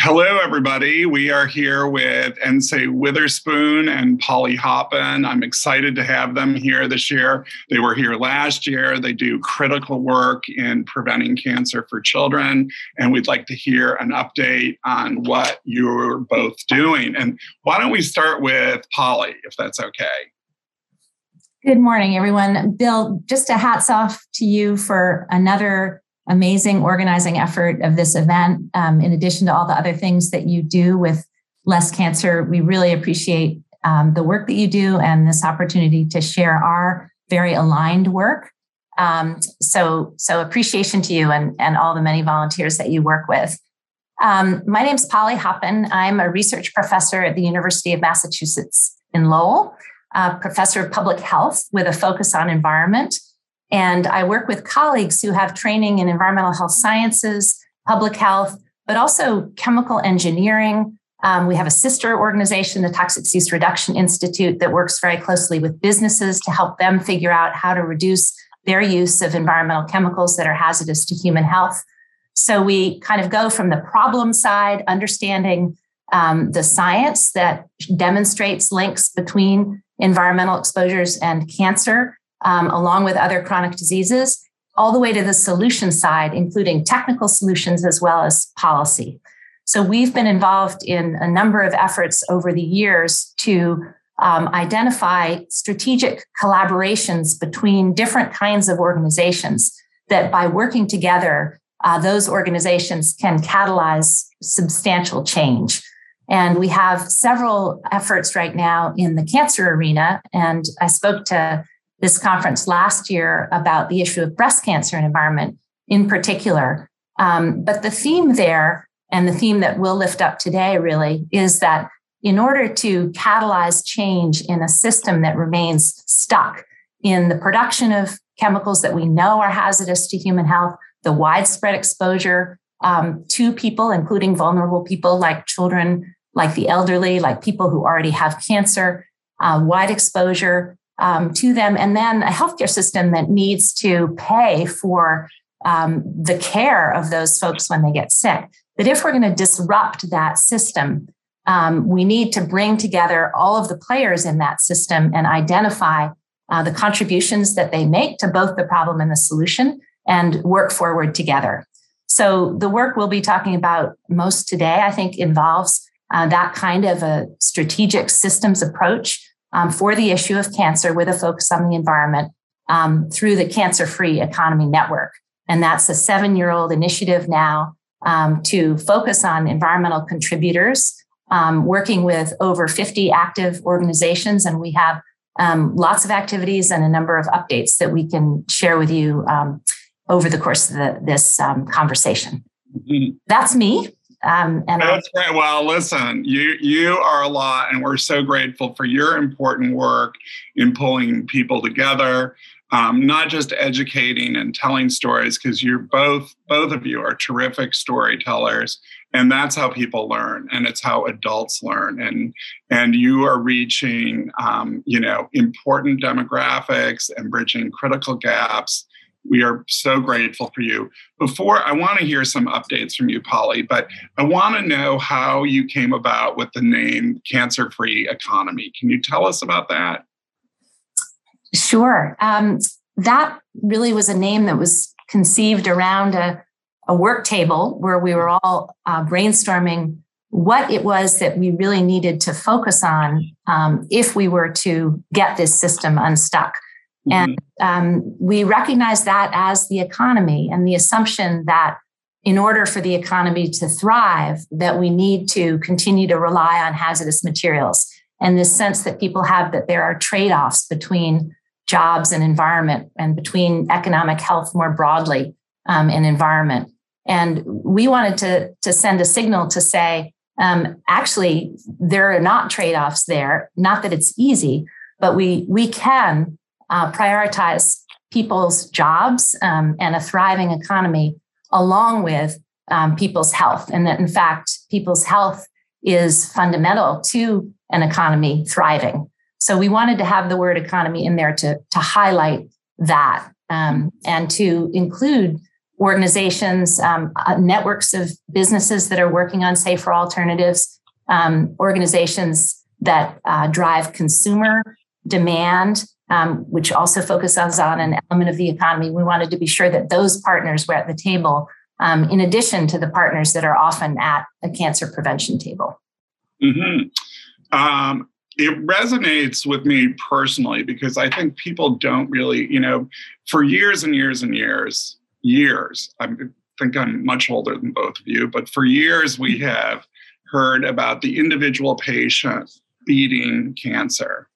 Hello, everybody. We are here with Nsé Witherspoon and Polly Hoppin. I'm excited to have them here this year. They were here last year. They do critical work in preventing cancer for children. And we'd like to hear an update on what you're both doing. And why don't we start with Polly, if that's okay? Good morning, everyone. Bill, just a hats off to you for another amazing organizing effort of this event. Um, in addition to all the other things that you do with Less Cancer, we really appreciate um, the work that you do and this opportunity to share our very aligned work. Um, so, so appreciation to you and, and all the many volunteers that you work with. Um, my name is Polly Hoppin. I'm a research professor at the University of Massachusetts in Lowell, professor of public health with a focus on environment. And I work with colleagues who have training in environmental health sciences, public health, but also chemical engineering. Um, we have a sister organization, the Toxic Use Reduction Institute, that works very closely with businesses to help them figure out how to reduce their use of environmental chemicals that are hazardous to human health. So we kind of go from the problem side, understanding um, the science that demonstrates links between environmental exposures and cancer, um, along with other chronic diseases, all the way to the solution side, including technical solutions as well as policy. So we've been involved in a number of efforts over the years to um, identify strategic collaborations between different kinds of organizations that by working together, uh, those organizations can catalyze substantial change. And we have several efforts right now in the cancer arena. And I spoke to this conference last year about the issue of breast cancer and environment in particular. Um, but the theme there, and the theme that we'll lift up today really, is that in order to catalyze change in a system that remains stuck in the production of chemicals that we know are hazardous to human health, the widespread exposure um, to people, including vulnerable people like children, like the elderly, like people who already have cancer, uh, wide exposure um, to them, and then a healthcare system that needs to pay for um, the care of those folks when they get sick. That if we're going to disrupt that system, um, we need to bring together all of the players in that system and identify uh, the contributions that they make to both the problem and the solution and work forward together. So, the work we'll be talking about most today, I think, involves uh, that kind of a strategic systems approach um, for the issue of cancer with a focus on the environment um, through the Cancer Free Economy Network. And that's a seven year old initiative now um, to focus on environmental contributors, um, working with over 50 active organizations. And we have um, lots of activities and a number of updates that we can share with you um, over the course of the, this conversation. Mm-hmm. That's me. Um, and that's great. Well, listen, you you are a lot, and we're so grateful for your important work in pulling people together, um, not just educating and telling stories, because you're both both of you are terrific storytellers, and that's how people learn, and it's how adults learn, and and you are reaching um, you know important demographics and bridging critical gaps we are so grateful for you. Before, I want to hear some updates from you, Polly, but I want to know how you came about with the name Cancer Free Economy. Can you tell us about that? Sure. Um, that really was a name that was conceived around a, a work table where we were all uh, brainstorming what it was that we really needed to focus on um, if we were to get this system unstuck. And mm-hmm. um, we recognize that as the economy and the assumption that in order for the economy to thrive, that we need to continue to rely on hazardous materials. And this sense that people have that there are trade offs between jobs and environment and between economic health more broadly um, and environment. And we wanted to, to send a signal to say, um, actually, there are not trade offs there. Not that it's easy, but we, we can uh, prioritize people's jobs um, and a thriving economy along with um, people's health. And that, in fact, people's health is fundamental to an economy thriving. So we wanted to have the word economy in there to, to highlight that um, and to include organizations, um, uh, networks of businesses that are working on safer alternatives, um, organizations that uh, drive consumer demand, um, which also focuses on an element of the economy. We wanted to be sure that those partners were at the table, um, in addition to the partners that are often at a cancer prevention table. Mm-hmm. Um, it resonates with me personally because I think people don't really, you know, for years and years and years, years, I think I'm much older than both of you, but for years we have heard about the individual patient beating cancer.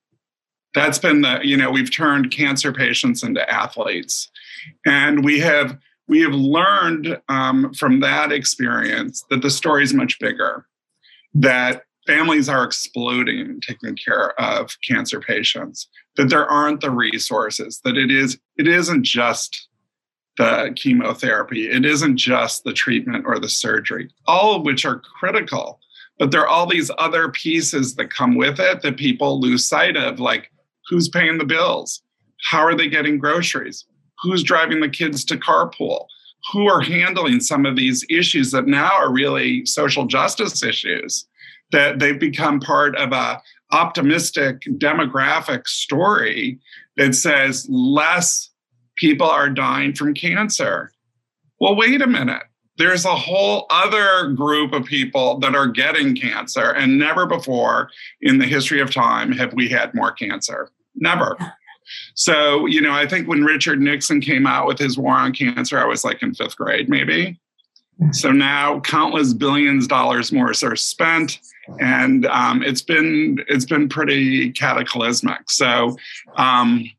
That's been the, you know, we've turned cancer patients into athletes. And we have we have learned um, from that experience that the story is much bigger, that families are exploding in taking care of cancer patients, that there aren't the resources, that it is it isn't just the chemotherapy, it isn't just the treatment or the surgery, all of which are critical. But there are all these other pieces that come with it that people lose sight of, like who's paying the bills? How are they getting groceries? Who's driving the kids to carpool? Who are handling some of these issues that now are really social justice issues? That they've become part of a optimistic demographic story that says less people are dying from cancer. Well, wait a minute there's a whole other group of people that are getting cancer, and never before in the history of time have we had more cancer. Never. So, you know, I think when Richard Nixon came out with his war on cancer, I was like in fifth grade, maybe. So now countless billions of dollars more are spent, and um, it's been it's been pretty cataclysmic. So um,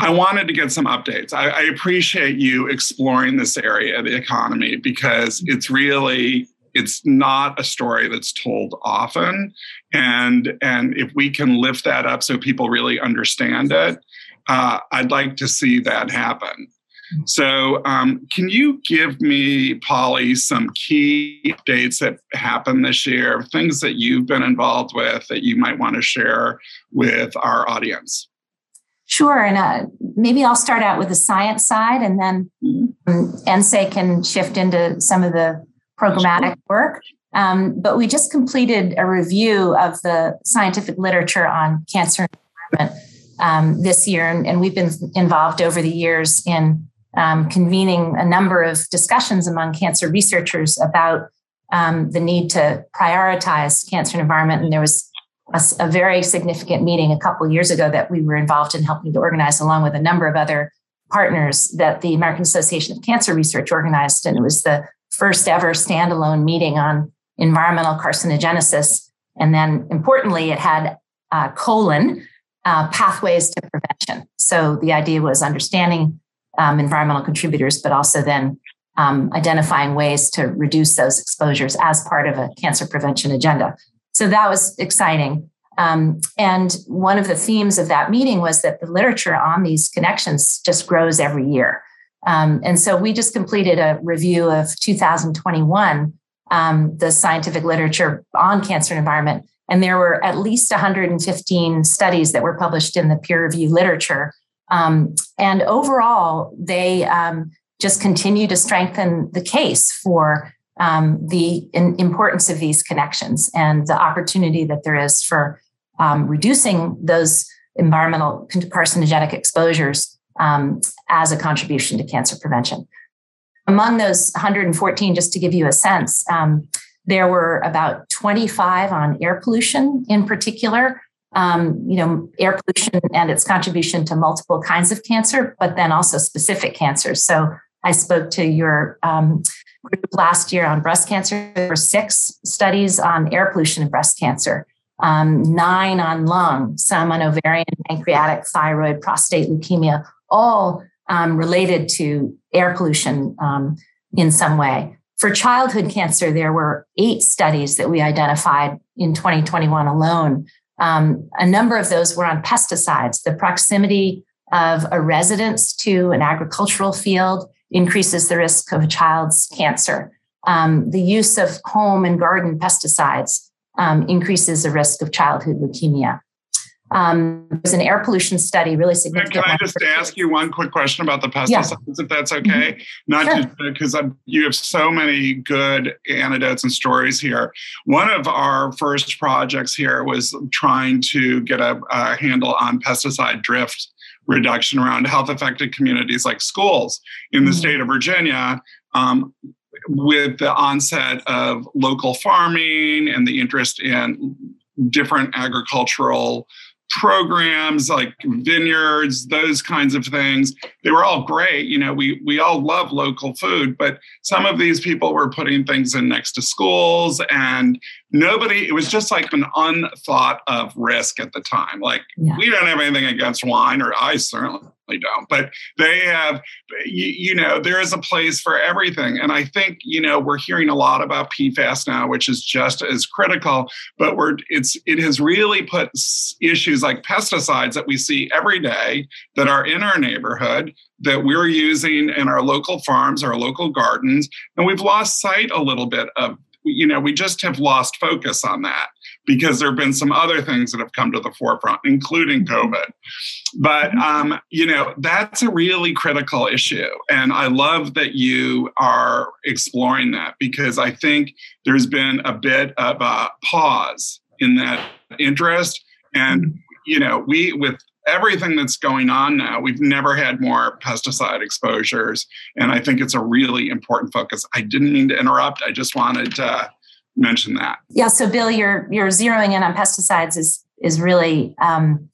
I wanted to get some updates. I, I, appreciate you exploring this area of the economy because it's really it's not a story that's told often, and and if we can lift that up so people really understand it, uh, I'd like to see that happen. So, um, can you give me, Polly, some key updates that happened this year, things that you've been involved with that you might want to share with our audience? Sure. And uh, maybe I'll start out with the science side and then mm can shift into some of the programmatic work. Um, but we just completed a review of the scientific literature on cancer and environment um, this year. And, and, we've been involved over the years in um, convening a number of discussions among cancer researchers about um, the need to prioritize cancer and environment. And there was a, a very significant meeting a couple years ago that we were involved in helping to organize, along with a number of other partners that the American Association of Cancer Research organized. And it was the first ever standalone meeting on environmental carcinogenesis. And then importantly, it had uh, colon uh, pathways to prevention. So the idea was understanding um, environmental contributors, but also then um, identifying ways to reduce those exposures as part of a cancer prevention agenda. So that was exciting. Um, and one of the themes of that meeting was that the literature on these connections just grows every year. Um, and so we just completed a review of 2021, um, the scientific literature on cancer and environment. And there were at least 115 studies that were published in the peer review literature. Um, and overall, they um, just continue to strengthen the case for um, the importance of these connections and the opportunity that there is for um, reducing those environmental carcinogenic exposures um, as a contribution to cancer prevention. Among those 114, just to give you a sense, um, there were about 25 on air pollution in particular. Um, you know, air pollution and its contribution to multiple kinds of cancer, but then also specific cancers. So I spoke to your um, group last year on breast cancer. There were six studies on air pollution and breast cancer, um, nine on lung, some on ovarian, pancreatic, thyroid, prostate leukemia, all um, related to air pollution um, in some way. For childhood cancer, there were eight studies that we identified in 2021 alone. Um, a number of those were on pesticides, the proximity of a residence to an agricultural field, increases the risk of a child's cancer. Um, the use of home and garden pesticides um, increases the risk of childhood leukemia. Um, there's an air pollution study, really significant. Can I just ask you one quick question about the pesticides, yeah. if that's mm-hmm. okay? Not sure. because you have so many good anecdotes and stories here. One of our first projects here was trying to get a, a handle on pesticide drift reduction around health affected communities like schools in the mm-hmm. state of Virginia. Um, with the onset of local farming and the interest in different agricultural programs like vineyards those kinds of things. They were all great you know we we all love local food but some of these people were putting things in next to schools and nobody it was just like an unthought of risk at the time. Like yeah. we don't have anything against wine or i certainly don't but they have you, you, know there is a place for everything. And i think you know we're hearing a lot about pfas now which is just as critical but we're it's it has really put issues like pesticides that we see every day that are in our neighborhood that we're using in our local farms our local gardens and we've lost sight a little bit of you know we just have lost focus on that because there have been some other things that have come to the forefront, including COVID. But, mm-hmm. um, you know, that's a really critical issue. And I love that you are exploring that because I think there's been a bit of a pause in that interest. And, you know, we, with everything that's going on now, we've never had more pesticide exposures. And I think it's a really important focus. I didn't mean to interrupt. I just wanted to mention that. Yeah. So, Bill, you're you're zeroing in on pesticides is is really um,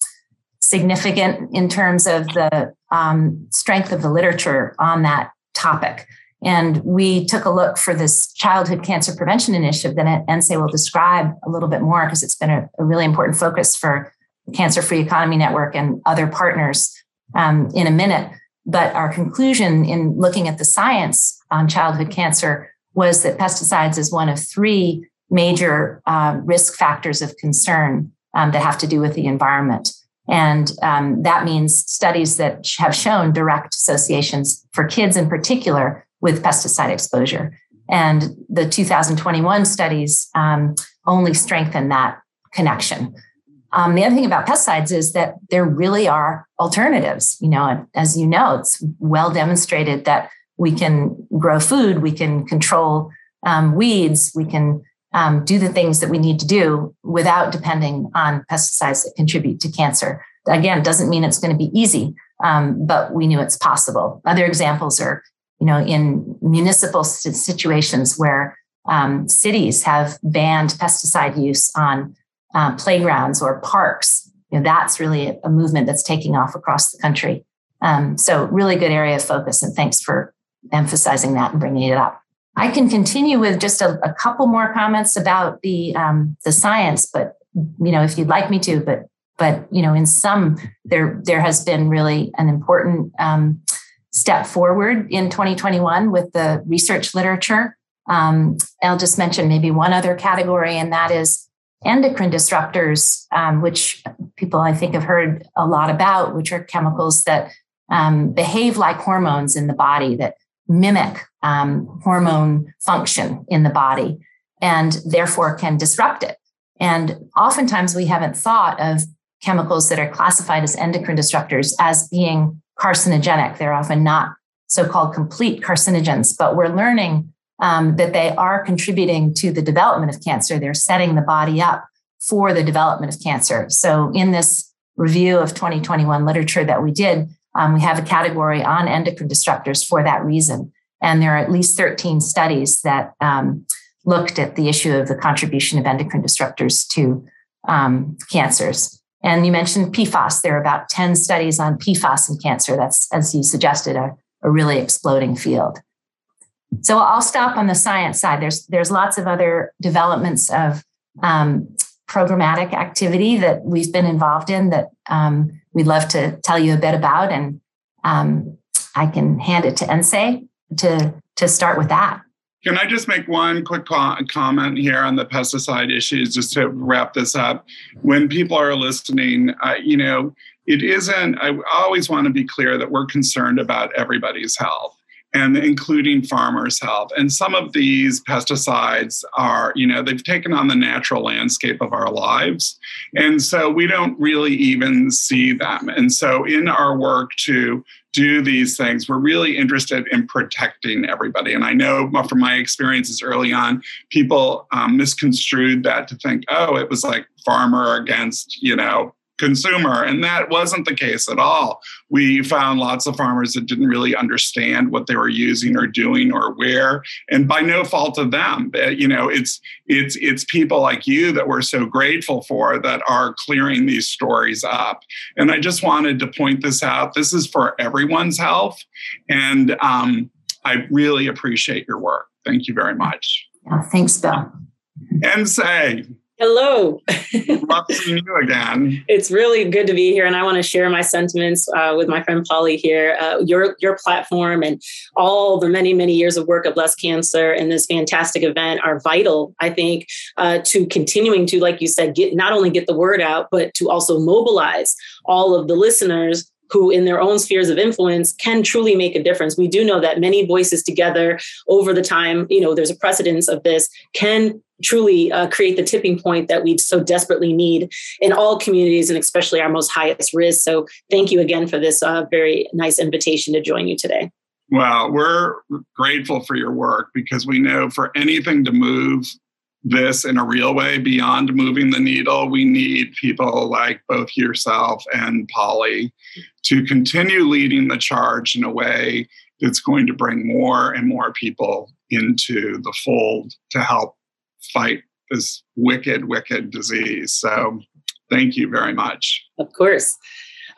significant in terms of the um, strength of the literature on that topic. And we took a look for this childhood cancer prevention initiative that Nsé will describe a little bit more because it's been a, a, really important focus for Cancer Free Economy Network and other partners um, in a minute. But our conclusion in looking at the science on childhood cancer was that pesticides is one of three major uh, risk factors of concern um, that have to do with the environment. And um, that means studies that have shown direct associations for kids in particular with pesticide exposure. And the 2021 studies um, only strengthen that connection. Um, the other thing about pesticides is that there really are alternatives. You know, as you know, it's well demonstrated that we can grow food, we can control um, weeds, we can um, do the things that we need to do without depending on pesticides that contribute to cancer. Again, doesn't mean it's going to be easy, um, but we knew it's possible. Other examples are, you know, in municipal situations where um, cities have banned pesticide use on uh, playgrounds or parks. You know, that's really a movement that's taking off across the country. Um, so, really good area of focus, and thanks for emphasizing that and bringing it up. I can continue with just a, a couple more comments about the um, the science, but you know, if you'd like me to, but but you know, in some there there has been really an important um, step forward in 2021 with the research literature. Um, I'll just mention maybe one other category, and that is endocrine disruptors, um, which people I think have heard a lot about, which are chemicals that um, behave like hormones in the body that mimic um, hormone function in the body and therefore can disrupt it. And oftentimes we haven't thought of chemicals that are classified as endocrine disruptors as being carcinogenic. They're often not so called complete carcinogens, but we're learning um, that they are contributing to the development of cancer. They're setting the body up for the development of cancer. So, in this review of 2021 literature that we did, um, we have a category on endocrine disruptors for that reason. And there are at least 13 studies that um, looked at the issue of the contribution of endocrine disruptors to um, cancers. And you mentioned PFAS. There are about 10 studies on PFAS and cancer. That's, as you suggested, a, a really exploding field. So I'll stop on the science side. There's, there's lots of other developments of um, programmatic activity that we've been involved in that um, we'd love to tell you a bit about. And um, I can hand it to Nsé to, to start with that. Can I just make one quick comment here on the pesticide issues, just to wrap this up? When people are listening, uh, you know, it isn't, I always want to be clear that we're concerned about everybody's health. And including farmers' health. And some of these pesticides are, you know, they've taken on the natural landscape of our lives. And so we don't really even see them. And so in our work to do these things, we're really interested in protecting everybody. And I know from my experiences early on, people um, misconstrued that to think, oh, it was like farmer against, you know, consumer. And that wasn't the case at all. We found lots of farmers that didn't really understand what they were using or doing or where, and by no fault of them. You know, it's it's it's people like you that we're so grateful for that are clearing these stories up. And I just wanted to point this out. This is for everyone's health, and um, I really appreciate your work. Thank you very much. Yeah, thanks, Bill. Nsé. Hello. Love seeing you again. It's really good to be here, and I want to share my sentiments uh, with my friend Polly here. Uh, your your platform and all the many many years of work of Less Cancer and this fantastic event are vital. I think uh, to continuing to, like you said, get not only get the word out, but to also mobilize all of the listeners who in their own spheres of influence can truly make a difference. We do know that many voices together over the time, you know, there's a precedence of this, can truly uh, create the tipping point that we so desperately need in all communities and especially our most highest risk. So thank you again for this uh, very nice invitation to join you today. Well, we're grateful for your work because we know for anything to move this in a real way beyond moving the needle, we need people like both yourself and Polly to continue leading the charge in a way that's going to bring more and more people into the fold to help fight this wicked, wicked disease. So thank you very much. Of course.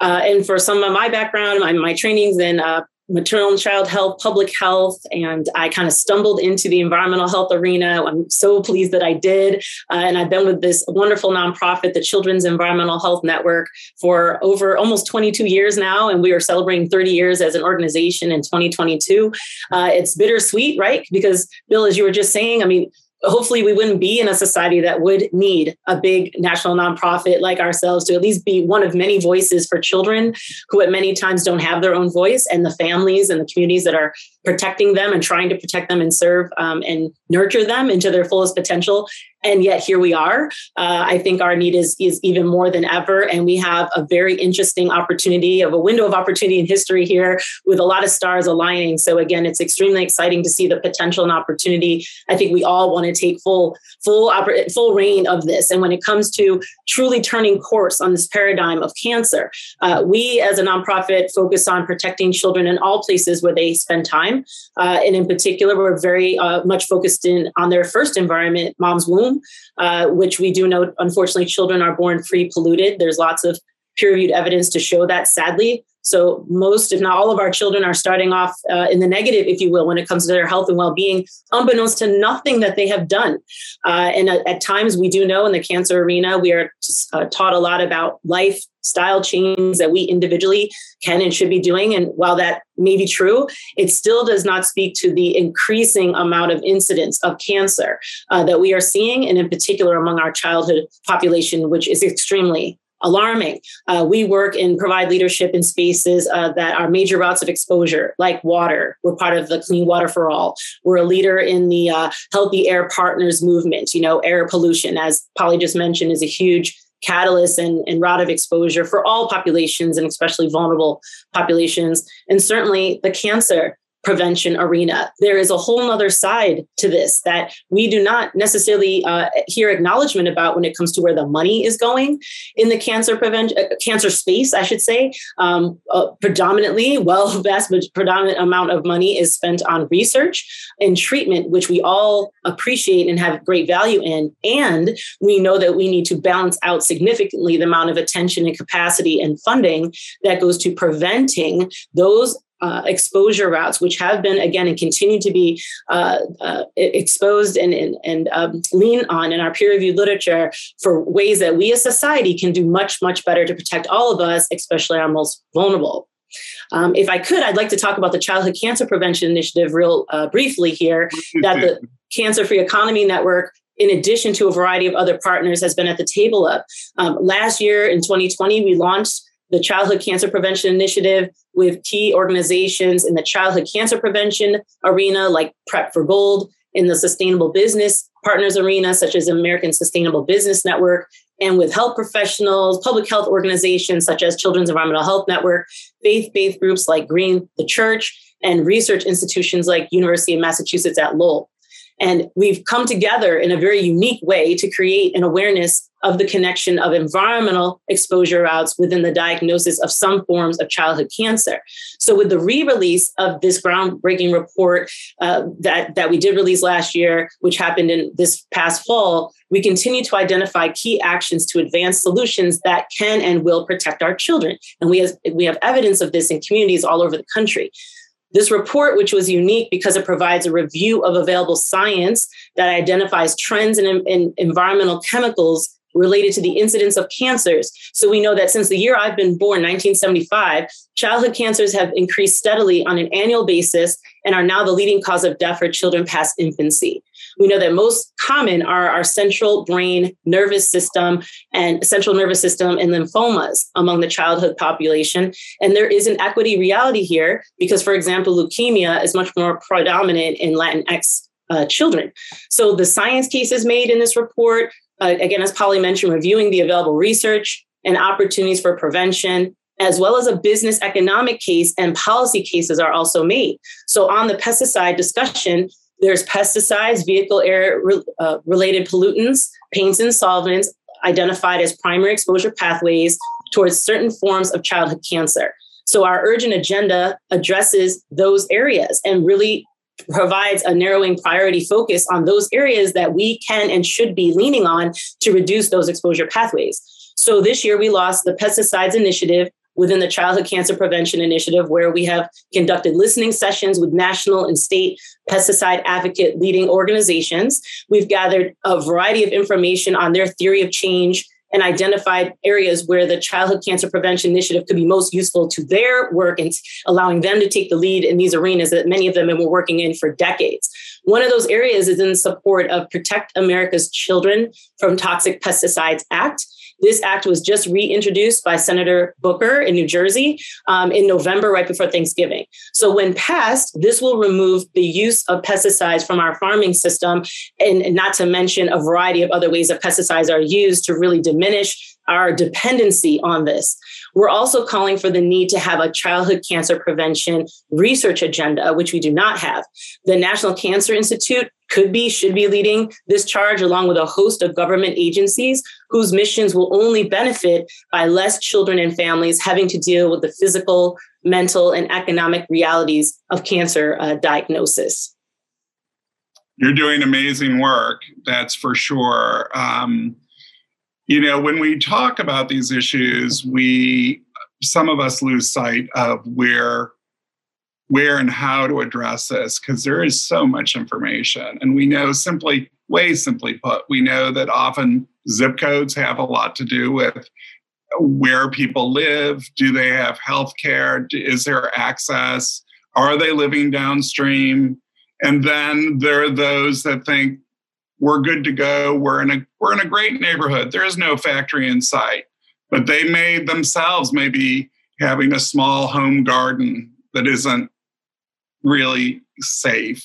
Uh, and for some of my background, my, my trainings in uh, maternal and child health, public health, and I kind of stumbled into the environmental health arena. I'm so pleased that I did. Uh, and I've been with this wonderful nonprofit, the Children's Environmental Health Network, for over almost 22 years now. And we are celebrating 30 years as an organization in 2022. Uh, it's bittersweet, right? Because, Bill, as you were just saying, I mean, hopefully we wouldn't be in a society that would need a big national nonprofit like ourselves to at least be one of many voices for children who at many times don't have their own voice and the families and the communities that are protecting them and trying to protect them and serve um, and nurture them into their fullest potential. And yet here we are. Uh, i think our need is is even more than ever. And we have a very interesting opportunity of a window of opportunity in history here with a lot of stars aligning. So again it's extremely exciting to see the potential and opportunity. I think we all want to take full full oper- full reign of this. And when it comes to truly turning course on this paradigm of cancer uh, we as a nonprofit focus on protecting children in all places where they spend time uh, and in particular we're very uh, much focused in on their first environment mom's womb uh, which we do know, unfortunately, children are born free polluted. There's lots of peer reviewed evidence to show that, sadly. So, most, if not all of our children are starting off uh, in the negative, if you will, when it comes to their health and well being, unbeknownst to nothing that they have done. Uh, and at, at, times, we do know in the cancer arena, we are uh, taught a lot about lifestyle changes that we individually can and should be doing. And while that may be true, it still does not speak to the increasing amount of incidence of cancer uh, that we are seeing, and in particular among our childhood population, which is extremely alarming. Uh, we work and provide leadership in spaces uh, that are major routes of exposure, like water. We're part of the Clean Water for All. We're a leader in the uh, Healthy Air Partners movement. You know, air pollution, as Polly just mentioned, is a huge catalyst and, and route of exposure for all populations and especially vulnerable populations. And certainly the cancer prevention arena. There is a whole other side to this that we do not necessarily uh, hear acknowledgement about when it comes to where the money is going in the cancer prevention, uh, cancer space, I should say. Um, uh, predominantly, well, vast predominant amount of money is spent on research and treatment, which we all appreciate and have great value in. And we know that we need to balance out significantly the amount of attention and capacity and funding that goes to preventing those uh, exposure routes, which have been again and continue to be uh, uh, exposed and, and, and um, lean on in our peer-reviewed literature for ways that we as society can do much much better to protect all of us, especially our most vulnerable. Um, if I could, I'd like to talk about the Childhood Cancer Prevention Initiative real uh, briefly here. That the Cancer Free Economy Network in addition to a variety of other partners, has been at the table of. Um, last year in 2020, we launched the Childhood Cancer Prevention Initiative with key organizations in the childhood cancer prevention arena, like Prep for Gold, in the sustainable business partners arena, such as American Sustainable Business Network, and with health professionals, public health organizations such as Children's Environmental Health Network, faith-based groups like Green the Church, and research institutions like University of Massachusetts at Lowell. And we've come together in a very unique way to create an awareness of the connection of environmental exposure routes within the diagnosis of some forms of childhood cancer. So, with the re-release of this groundbreaking report uh, that that we did release last year, which happened in this past fall, we continue to identify key actions to advance solutions that can and will protect our children. And we have we have evidence of this in communities all over the country. This report, which was unique because it provides a review of available science that identifies trends in, in, environmental chemicals related to the incidence of cancers. So we know that since the year I've been born, 1975, childhood cancers have increased steadily on an annual basis and are now the leading cause of death for children past infancy. We know that most common are our central brain nervous system and central nervous system and lymphomas among the childhood population. And there is an equity reality here because, for example, leukemia is much more predominant in Latinx uh, children. So the science cases made in this report uh, again, as Polly mentioned, reviewing the available research and opportunities for prevention, as well as a business economic case and policy cases are also made. So, on the pesticide discussion, there's pesticides, vehicle air uh, related pollutants, paints, and solvents identified as primary exposure pathways towards certain forms of childhood cancer. So, our urgent agenda addresses those areas and really provides a narrowing priority focus on those areas that we can and should be leaning on to reduce those exposure pathways. So this year we lost the pesticides initiative within the Childhood Cancer Prevention Initiative, where we have conducted listening sessions with national and state pesticide advocate leading organizations. We've gathered a variety of information on their theory of change and identified areas where the Childhood Cancer Prevention Initiative could be most useful to their work and allowing them to take the lead in these arenas that many of them have been working in for decades. One of those areas is in support of Protect America's Children from Toxic Pesticides Act. This act was just reintroduced by Senator Booker in New Jersey um, in November, right before Thanksgiving. So, when passed, this will remove the use of pesticides from our farming system, and not to mention a variety of other ways that pesticides are used to really diminish our dependency on this. We're also calling for the need to have a childhood cancer prevention research agenda, which we do not have. The National Cancer Institute could be, should be leading this charge along with a host of government agencies whose missions will only benefit by less children and families having to deal with the physical, mental, and economic realities of cancer uh, diagnosis. You're doing amazing work, that's for sure. Um, you know, when we talk about these issues, we some of us lose sight of where where and how to address this because there is so much information. And we know simply way simply put we know that often zip codes have a lot to do with where people live. Do they have health care is there access? Are they living downstream? And then there are those that think we're good to go. We're in a we're in a great neighborhood. There is no factory in sight, but they may themselves maybe having a small home garden that isn't really safe.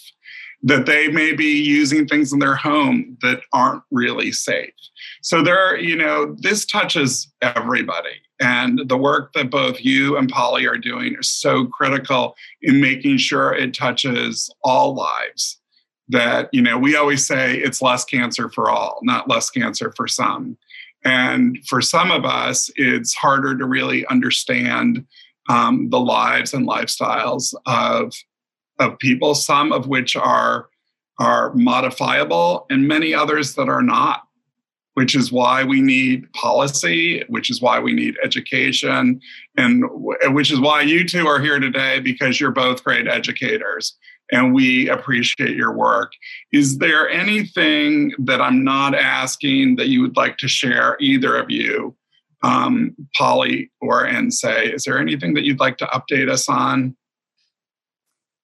That they may be using things in their home that aren't really safe. So there, are, you know, this touches everybody. And the work that both you and Polly are doing is so critical in making sure it touches all lives that you know we always say it's less cancer for all not less cancer for some and for some of us it's harder to really understand um, the lives and lifestyles of of people some of which are are modifiable and many others that are not which is why we need policy which is why we need education and which is why you two are here today because you're both great educators and we appreciate your work. Is there anything that I'm not asking that you would like to share, either of you, um, Polly or Nsé? Is there anything that you'd like to update us on?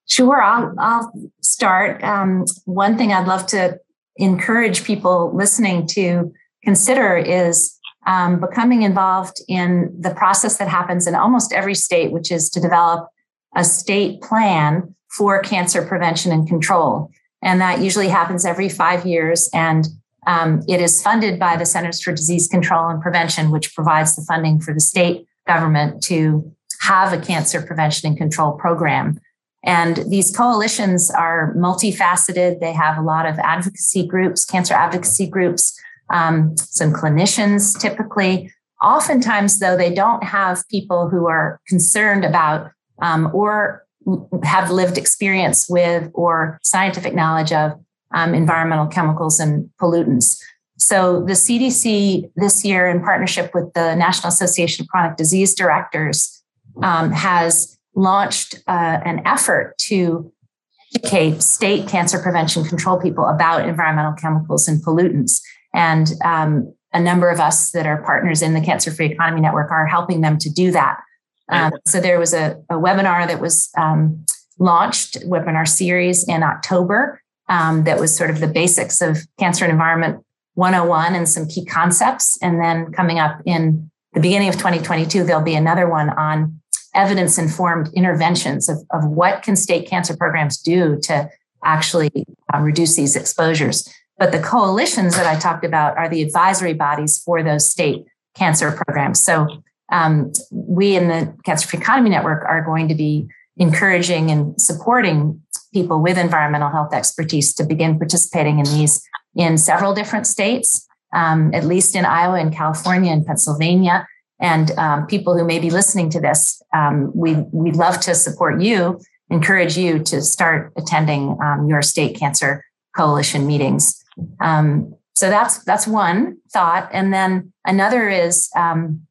Sure, I'll, I'll start. Um, one thing I'd love to encourage people listening to consider is um, becoming involved in the process that happens in almost every state, which is to develop a state plan for cancer prevention and control. And that usually happens every five years. And um, it is funded by the Centers for Disease Control and Prevention, which provides the funding for the state government to have a cancer prevention and control program. And these coalitions are multifaceted. They have a lot of advocacy groups, cancer advocacy groups, um, some clinicians typically. Oftentimes, though, they don't have people who are concerned about um, or have lived experience with or scientific knowledge of um, environmental chemicals and pollutants. So, the CDC this year, in partnership with the National Association of Chronic Disease Directors, um, has launched uh, an effort to educate state cancer prevention control people about environmental chemicals and pollutants. And um, a number of us that are partners in the Cancer Free Economy Network are helping them to do that. Um, so there was a, a webinar that was um, launched, webinar series in October um, that was sort of the basics of cancer and environment 101 and some key concepts. And then coming up in the beginning of 2022, there'll be another one on evidence informed interventions of, of what can state cancer programs do to actually uh, reduce these exposures. But the coalitions that I talked about are the advisory bodies for those state cancer programs. So um, we in the Cancer Free Economy Network are going to be encouraging and supporting people with environmental health expertise to begin participating in these in several different states, um, at least in Iowa and California and Pennsylvania. And um, people who may be listening to this, um, we, we'd love to support you, encourage you to start attending um, your state cancer coalition meetings. Um, so that's that's one thought, and then another is um,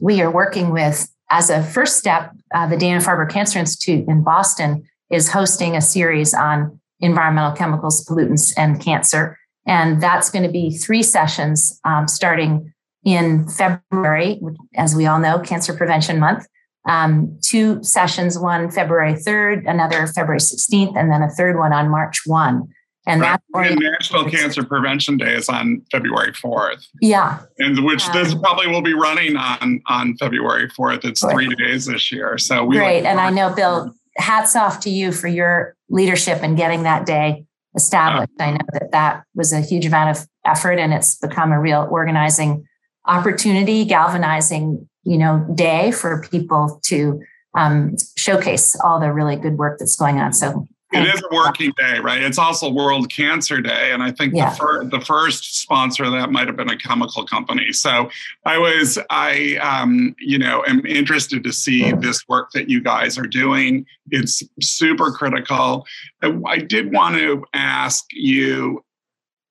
we are working with, as a first step, uh, the Dana Farber Cancer Institute in Boston is hosting a series on environmental chemicals, pollutants, and cancer. And that's going to be three sessions um, starting in February, as we all know, Cancer Prevention Month. Um, two sessions, one February 3rd, another February 16th, and then a third one on March 1. And right. that's National Cancer Prevention Day is on February 4th. Yeah. And which um, this probably will be running on on February 4th. It's three days this year. So we Great. And I know Bill, hats off to you for your leadership in getting that day established. Uh, I know that that was a huge amount of effort and it's become a real organizing opportunity, galvanizing, you know, day for people to um, showcase all the really good work that's going on. So it is a working day, right? It's also World Cancer Day, and I think yeah. the, fir- the first sponsor of that might have been a chemical company. So I was, I, um, you know, am interested to see this work that you guys are doing. It's super critical. I did want to ask you,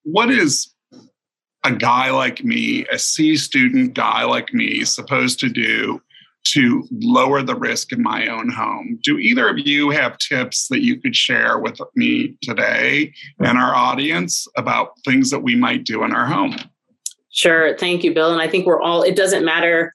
what is a guy like me, a C student guy like me, supposed to do to lower the risk in my own home. Do either of you have tips that you could share with me today and our audience about things that we might do in our home? Sure. Thank you, Bill. And I think we're all, it doesn't matter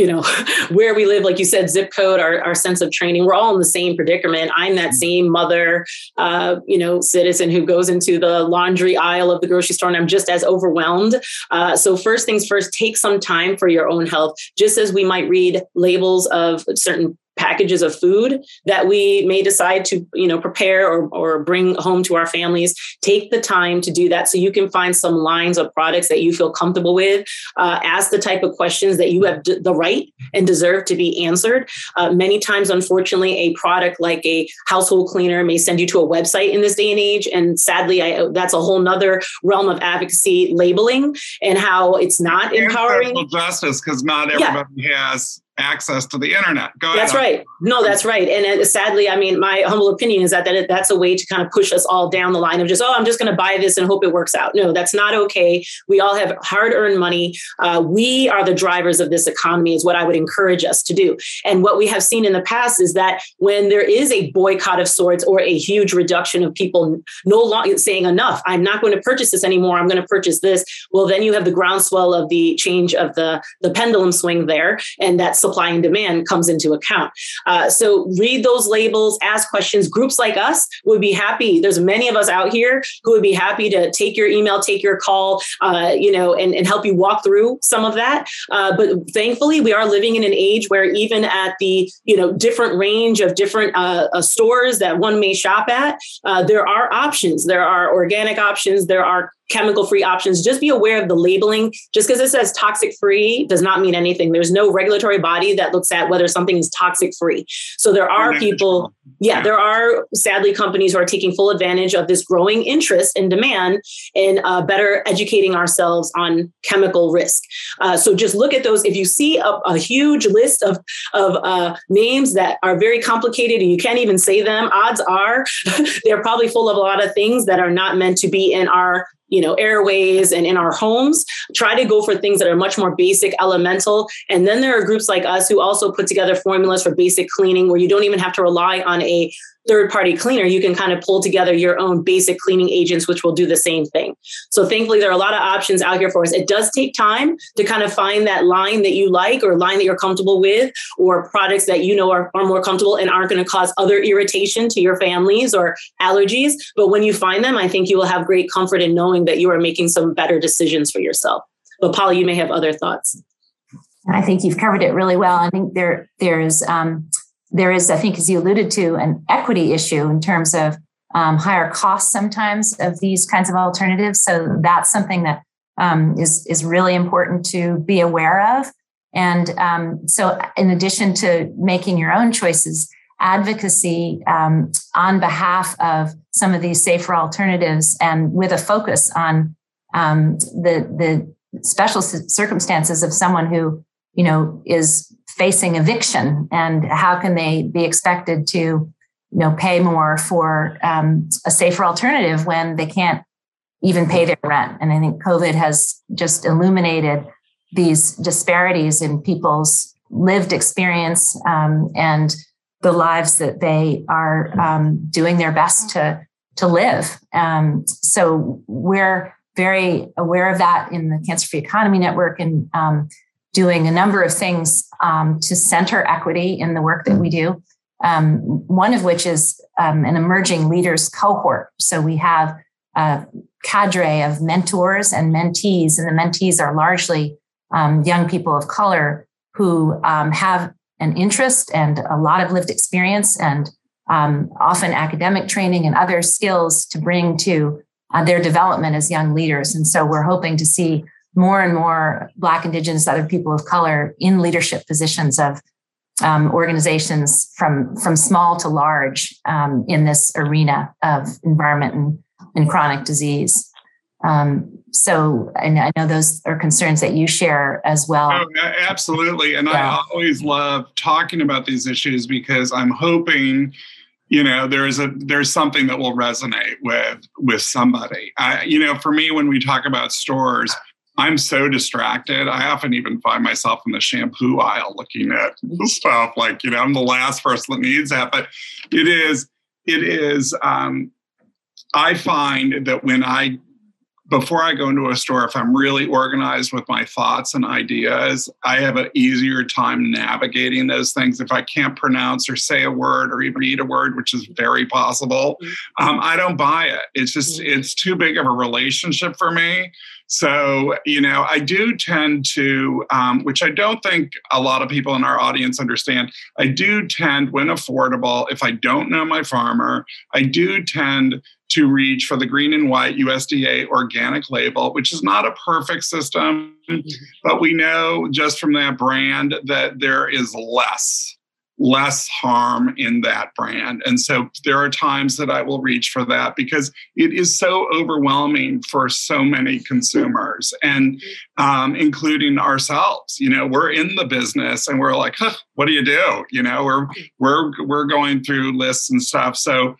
you know where we live like you said zip code our, our sense of training we're all in the same predicament. I'm that mm-hmm. same mother uh, you know citizen who goes into the laundry aisle of the grocery store and i'm just as overwhelmed. Uh, so first things first take some time for your own health. Just as we might read labels of certain packages of food that we may decide to you know prepare or, or bring home to our families. Take the time to do that so you can find some lines of products that you feel comfortable with uh, ask the type of questions that you have d- the right and deserve to be answered. Uh, many times unfortunately a product like a household cleaner may send you to a website in this day and age and sadly I, that's a whole nother realm of advocacy labeling and how it's not empowering. justice because not everybody yeah. has access to the internet. Go that's ahead. right. No, that's right. And uh, sadly, I mean, my humble opinion is that, that that's a way to kind of push us all down the line of just, oh, I'm just going to buy this and hope it works out. No, that's not okay. We all have hard earned money. Uh, we are the drivers of this economy, is what I would encourage us to do. And what we have seen in the past is that when there is a boycott of sorts or a huge reduction of people no longer saying enough, I'm not going to purchase this anymore. I'm going to purchase this. Well, then you have the groundswell of the change of the the pendulum swing there, and that's supply and demand comes into account. Uh, so read those labels, ask questions. Groups like us would be happy. There's many of us out here who would be happy to take your email, take your call, uh, you know, and, and help you walk through some of that. Uh, but thankfully, we are living in an age where even at the you know different range of different uh, uh, stores that one may shop at, uh, there are options. There are organic options. There are chemical free options. Just be aware of the labeling. Just because it says toxic free does not mean anything. There's no regulatory body that looks at whether something is toxic free. So there are people, yeah, there are sadly companies who are taking full advantage of this growing interest and demand in uh, better educating ourselves on chemical risk. Uh, so just look at those. If you see a, a huge list of, of uh, names that are very complicated and you can't even say them, odds are they're probably full of a lot of things that are not meant to be in our you know airways and in our homes try to go for things that are much more basic elemental and then there are groups like us who also put together formulas for basic cleaning where you don't even have to rely on a third party cleaner, you can kind of pull together your own basic cleaning agents, which will do the same thing. So thankfully, there are a lot of options out here for us. It does take time to kind of find that line that you like or line that you're comfortable with or products that you know are, are more comfortable and aren't going to cause other irritation to your families or allergies. But when you find them, I think you will have great comfort in knowing that you are making some better decisions for yourself. But Polly, you may have other thoughts. I think you've covered it really well. I think there there is um, there is, I think, as you alluded to, an equity issue in terms of um, higher costs sometimes of these kinds of alternatives. So that's something that um, is is really important to be aware of. And um, so, in addition to making your own choices, advocacy um, on behalf of some of these safer alternatives, and with a focus on um, the the special circumstances of someone who you know is facing eviction and how can they be expected to you know pay more for um, a safer alternative when they can't even pay their rent? And i think covid has just illuminated these disparities in people's lived experience um, and the lives that they are um, doing their best to to live um, so we're very aware of that in the cancer free economy network and um, doing a number of things um, to center equity in the work that we do. Um, one of which is um, an emerging leaders cohort. So we have a cadre of mentors and mentees, and the mentees are largely young people of color who um, have an interest and a lot of lived experience and um, often academic training and other skills to bring to uh, their development as young leaders. And so we're hoping to see more and more Black, Indigenous, other people of color in leadership positions of um, organizations from from small to large um, in this arena of environment and, and chronic disease. Um, so I know, I know, those are concerns that you share as well. Oh, absolutely, and yeah. I always love talking about these issues because I'm hoping you know there's a there's something that will resonate with with somebody I, you know for me when we talk about stores I'm so distracted. I often even find myself in the shampoo aisle looking at stuff like, you know, I'm the last person that needs that. But it is, it is, um, I find that when I, before I go into a store, if I'm really organized with my thoughts and ideas, I have an easier time navigating those things. If I can't pronounce or say a word or even read a word, which is very possible, mm-hmm. um, I don't buy it. It's just, mm-hmm. it's too big of a relationship for me. So, you know, I do tend to, um, which I don't think a lot of people in our audience understand, I do tend, when affordable, if I don't know my farmer, I do tend to reach for the green and white USDA organic label, which is not a perfect system, mm-hmm. but we know just from that brand that there is less less harm in that brand. And so there are times that I will reach for that because it is so overwhelming for so many consumers and um, including ourselves. You know, we're in the business and we're like, huh, what do you do? You know, we're we're we're going through lists and stuff. So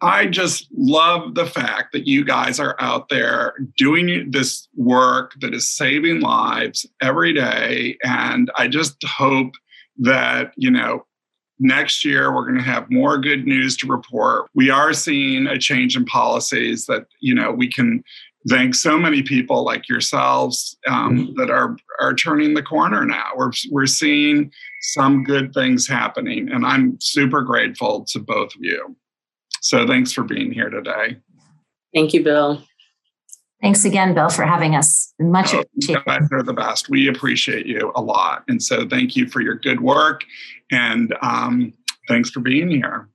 I just love the fact that you guys are out there doing this work that is saving lives every day. And I just hope that, you know, next year we're going to have more good news to report. We are seeing a change in policies that, you know, we can thank so many people like yourselves um, mm-hmm. that are are turning the corner now. We're we're seeing some good things happening, and I'm super grateful to both of you. So thanks for being here today. Thank you, Bill. Thanks again, Bill, for having us. Much oh, appreciated. You are the best. We appreciate you a lot, and so thank you for your good work, and um, thanks for being here.